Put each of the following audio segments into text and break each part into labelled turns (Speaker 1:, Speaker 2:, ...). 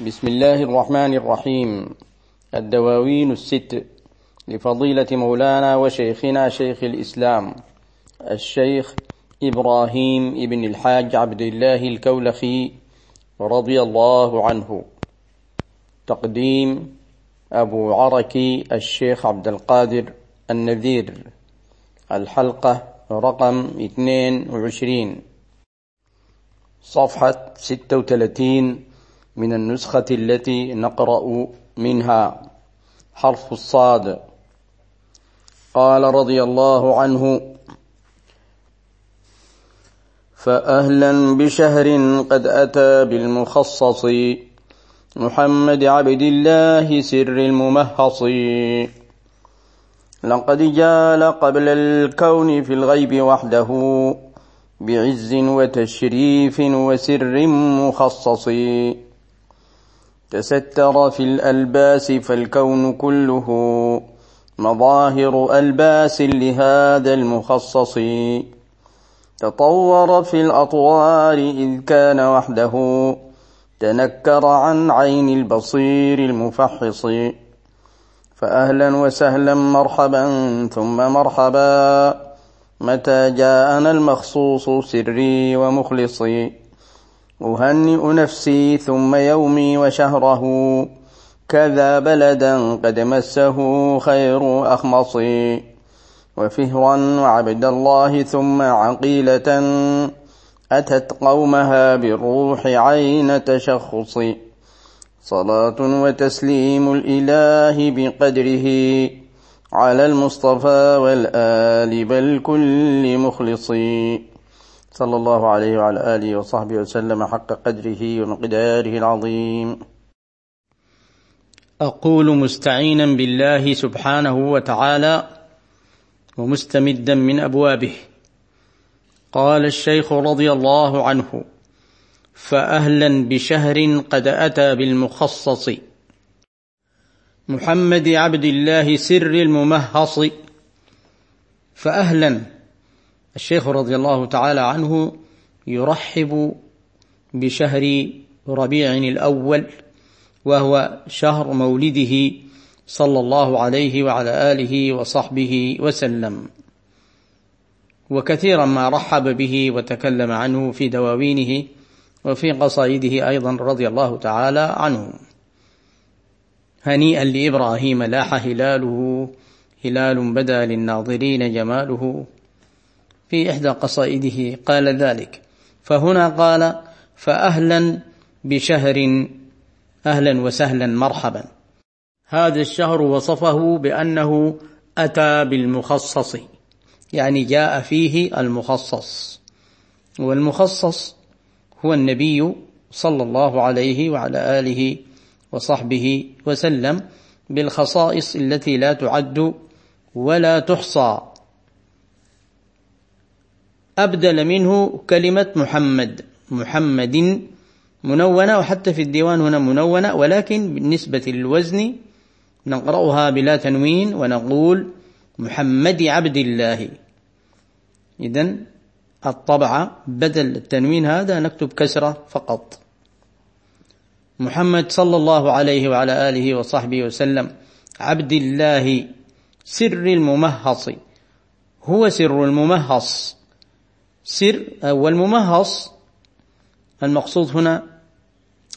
Speaker 1: بسم الله الرحمن الرحيم. الدواوين الست لفضيلة مولانا وشيخنا شيخ الإسلام الشيخ إبراهيم ابن الحاج عبد الله الكولخي رضي الله عنه. تقديم أبو عركي الشيخ عبد القادر النذير. الحلقة رقم 22 صفحة 36 من النسخة التي نقرأ منها. حرف الصاد. قال رضي الله عنه فأهلا بشهر قد أتى بالمخصص. محمد عبد الله سر الممهص. لقد جال قبل الكون في الغيب وحده بعز وتشريف وسر مخصص. تستر في الألباس فالكون كله مظاهر ألباس لهذا المخصص. تطور في الأطوار إذ كان وحده تنكر عن عين البصير المفحص. فأهلا وسهلا مرحبا ثم مرحبا. متى جاءنا المخصوص سري ومخلصي؟ أهنئ نفسي ثم يومي وشهره. كذا بلدا قد مسه خير أخمصي. وفهرا وعبد الله ثم عقيلة. أتت قومها بالروح عين تشخص. صلاة وتسليم الإله بقدره. على المصطفى والآل بل كل مخلصي. صلى الله عليه وعلى آله وصحبه وسلم حق قدره ومقداره العظيم.
Speaker 2: أقول مستعينا بالله سبحانه وتعالى ومستمدا من أبوابه. قال الشيخ رضي الله عنه فأهلا بشهر قد أتى بالمخصص. محمد عبد الله سر الممهص فأهلا الشيخ رضي الله تعالى عنه يرحب بشهر ربيع الأول وهو شهر مولده صلى الله عليه وعلى آله وصحبه وسلم. وكثيرا ما رحب به وتكلم عنه في دواوينه وفي قصائده أيضا رضي الله تعالى عنه. هنيئا لإبراهيم لاح هلاله هلال بدا للناظرين جماله. في إحدى قصائده قال ذلك. فهنا قال فأهلا بشهر أهلا وسهلا مرحبا. هذا الشهر وصفه بأنه أتى بالمخصص يعني جاء فيه المخصص. والمخصص هو النبي صلى الله عليه وعلى آله وصحبه وسلم بالخصائص التي لا تعد ولا تحصى. أبدل منه كلمة محمد. محمد منونة وحتى في الديوان هنا منونة ولكن بالنسبة للوزن نقرأها بلا تنوين ونقول محمد عبد الله. إذا الطبعة بدل التنوين هذا نكتب كسرة فقط. محمد صلى الله عليه وعلى آله وصحبه وسلم عبد الله سر الممهص. هو سر الممهص. سر والممهص المقصود هنا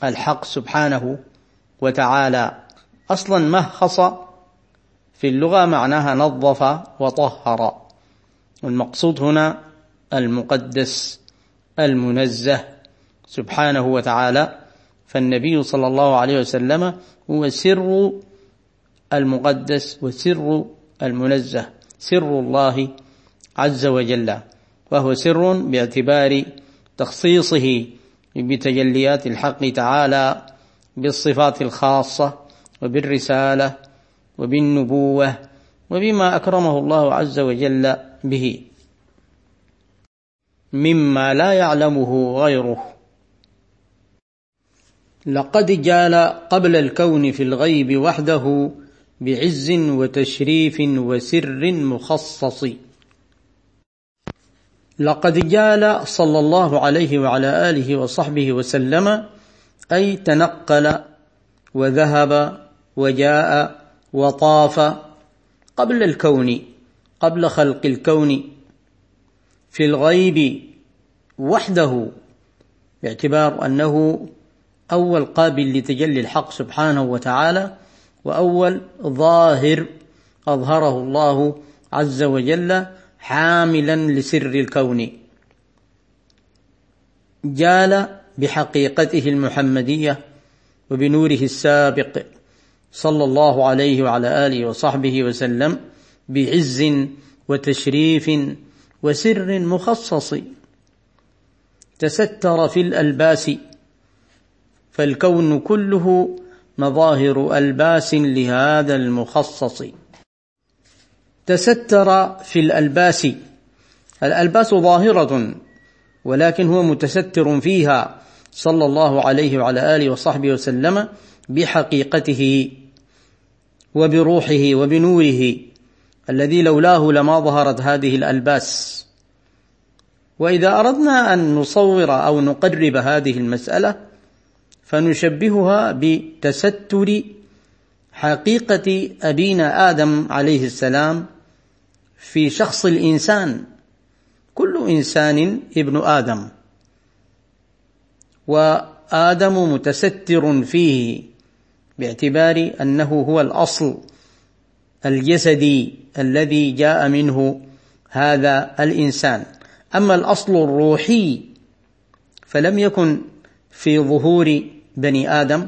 Speaker 2: الحق سبحانه وتعالى. أصلا مهص في اللغة معناها نظف وطهر. والمقصود هنا المقدس المنزه سبحانه وتعالى. فالنبي صلى الله عليه وسلم هو سر المقدس وسر المنزه سر الله عز وجل. وهو سر باعتبار تخصيصه بتجليات الحق تعالى بالصفات الخاصة وبالرسالة وبالنبوة وبما أكرمه الله عز وجل به. مما لا يعلمه غيره. لقد جال قبل الكون في الغيب وحده بعز وتشريف وسر مخصص. لقد جال صلى الله عليه وعلى آله وصحبه وسلم أي تنقل وذهب وجاء وطاف قبل الكون قبل خلق الكون في الغيب وحده باعتبار أنه أول قابل لتجلي الحق سبحانه وتعالى وأول ظاهر أظهره الله عز وجل حاملا لسر الكون. جال بحقيقته المحمدية وبنوره السابق صلى الله عليه وعلى آله وصحبه وسلم بعز وتشريف وسر مخصص. تستر في الألباس فالكون كله مظاهر ألباس لهذا المخصص. تستر في الألباس. الألباس ظاهرة ولكن هو متستر فيها. صلى الله عليه وعلى آله وصحبه وسلم بحقيقته وبروحه وبنوره. الذي لولاه لما ظهرت هذه الألباس. وإذا أردنا أن نصور أو نقرب هذه المسألة فنشبهها بتستر حقيقة أبينا آدم عليه السلام في شخص الإنسان كل إنسان ابن آدم. وآدم متستر فيه باعتبار أنه هو الأصل الجسدي الذي جاء منه هذا الإنسان. أما الأصل الروحي فلم يكن في ظهور بني آدم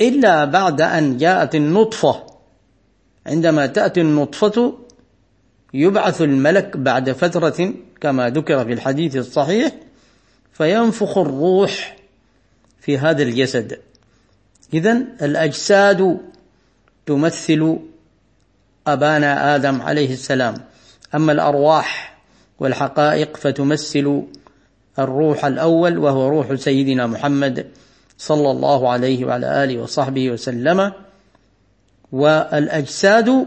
Speaker 2: إلا بعد أن جاءت النطفة. عندما تأتي النطفة يبعث الملك بعد فترة كما ذكر في الحديث الصحيح فينفخ الروح في هذا الجسد. إذا الأجساد تمثل أبانا آدم عليه السلام. أما الأرواح والحقائق فتمثل الروح الأول وهو روح سيدنا محمد صلى الله عليه وعلى آله وصحبه وسلم. والأجساد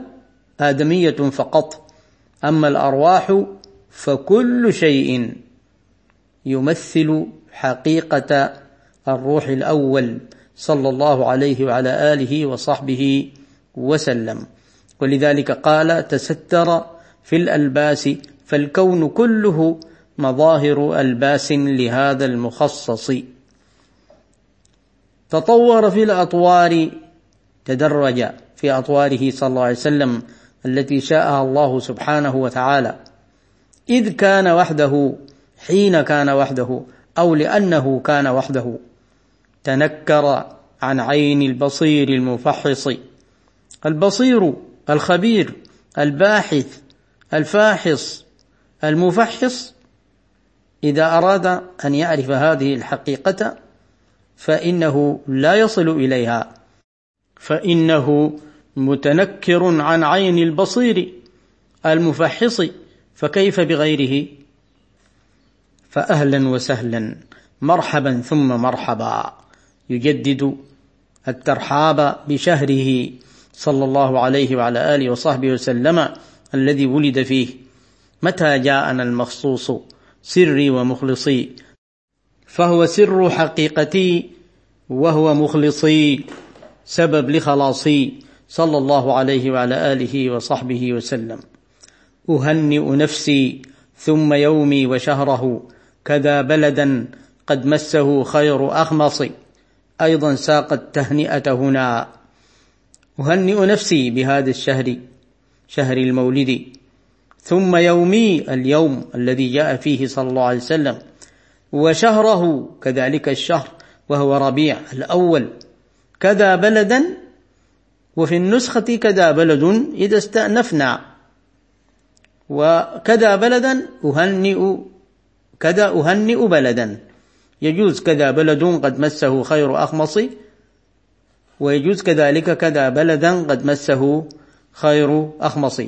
Speaker 2: آدمية فقط. أما الأرواح فكل شيء يمثل حقيقة الروح الأول صلى الله عليه وعلى آله وصحبه وسلم. ولذلك قال تستر في الألباس فالكون كله مظاهر ألباس لهذا المخصص. تطور في الأطوار تدرج في أطواره صلى الله عليه وسلم. التي شاءها الله سبحانه وتعالى. إذ كان وحده حين كان وحده أو لأنه كان وحده. تنكر عن عين البصير المفحص. البصير الخبير الباحث الفاحص المفحص. إذا أراد أن يعرف هذه الحقيقة فإنه لا يصل إليها. فإنه متنكر عن عين البصير المفحص فكيف بغيره؟ فأهلا وسهلا مرحبا ثم مرحبا يجدد الترحاب بشهره صلى الله عليه وعلى آله وصحبه وسلم الذي ولد فيه. متى جاءنا المخصوص سري ومخلصي؟ فهو سر حقيقتي وهو مخلصي سبب لخلاصي. صلى الله عليه وعلى آله وصحبه وسلم. أهنئ نفسي ثم يومي وشهره. كذا بلدا قد مسه خير أخمص. أيضا ساق التهنئه هنا. أهنئ نفسي بهذا الشهر شهر المولد. ثم يومي اليوم الذي جاء فيه صلى الله عليه وسلم. وشهره كذلك الشهر وهو ربيع الأول. كذا بلدا وفي النسخة كذا بلد إذا استأنفنا. وكذا بلدا أهنئ كذا أهنئ بلدا. يجوز كذا بلد قد مسه خير أخمص ويجوز كذلك كذا بلدا قد مسه خير أخمص.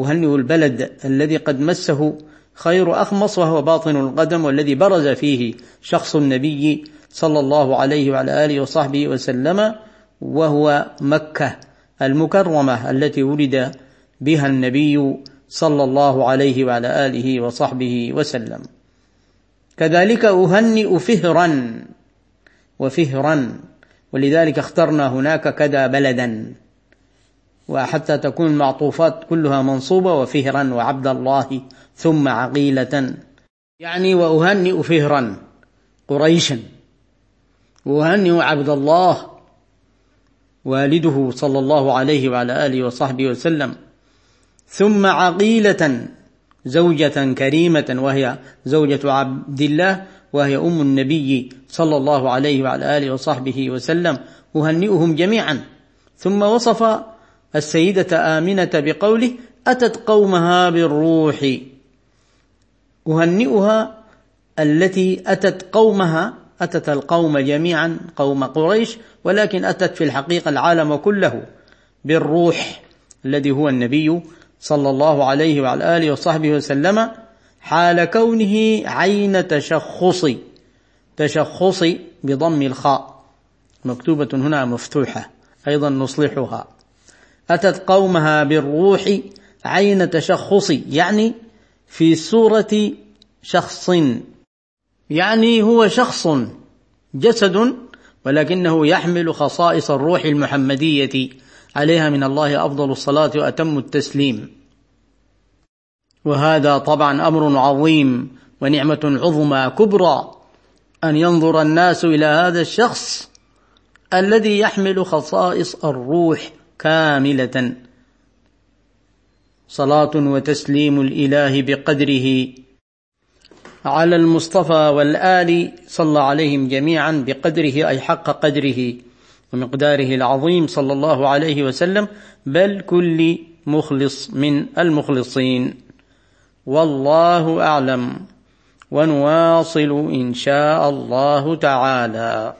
Speaker 2: أهنئ البلد الذي قد مسه خير أخمص وهو باطن القدم والذي برز فيه شخص النبي صلى الله عليه وعلى آله وصحبه وسلم. وهو مكة المكرمة التي ولد بها النبي صلى الله عليه وعلى آله وصحبه وسلم. كذلك أهنئ فهرا وفهرا ولذلك اخترنا هناك كذا بلدا وحتى تكون المعطوفات كلها منصوبة وفهرا وعبد الله ثم عقيلة. يعني وأهنئ فهرا قريشا وأهنئ عبد الله والده صلى الله عليه وعلى آله وصحبه وسلم. ثم عقيلة زوجة كريمة وهي زوجة عبد الله وهي أم النبي صلى الله عليه وعلى آله وصحبه وسلم. أهنئهم جميعا. ثم وصف السيدة آمنة بقوله أتت قومها بالروح. أهنئها التي أتت قومها أتت القوم جميعا قوم قريش ولكن أتت في الحقيقة العالم كله بالروح الذي هو النبي صلى الله عليه وعلى آله وصحبه وسلم حال كونه عين تشخص تشخص بضم الخاء. مكتوبة هنا مفتوحة أيضا نصلحها. أتت قومها بالروح عين تشخص يعني في صورة شخص. يعني هو شخص جسد ولكنه يحمل خصائص الروح المحمدية عليها من الله أفضل الصلاة وأتم التسليم. وهذا طبعا أمر عظيم ونعمة عظمى كبرى أن ينظر الناس إلى هذا الشخص الذي يحمل خصائص الروح كاملة. صلاة وتسليم الإله بقدره على المصطفى والآل صلى عليهم جميعا بقدره أي حق قدره ومقداره العظيم صلى الله عليه وسلم بل كل مخلص من المخلصين. والله أعلم ونواصل إن شاء الله تعالى.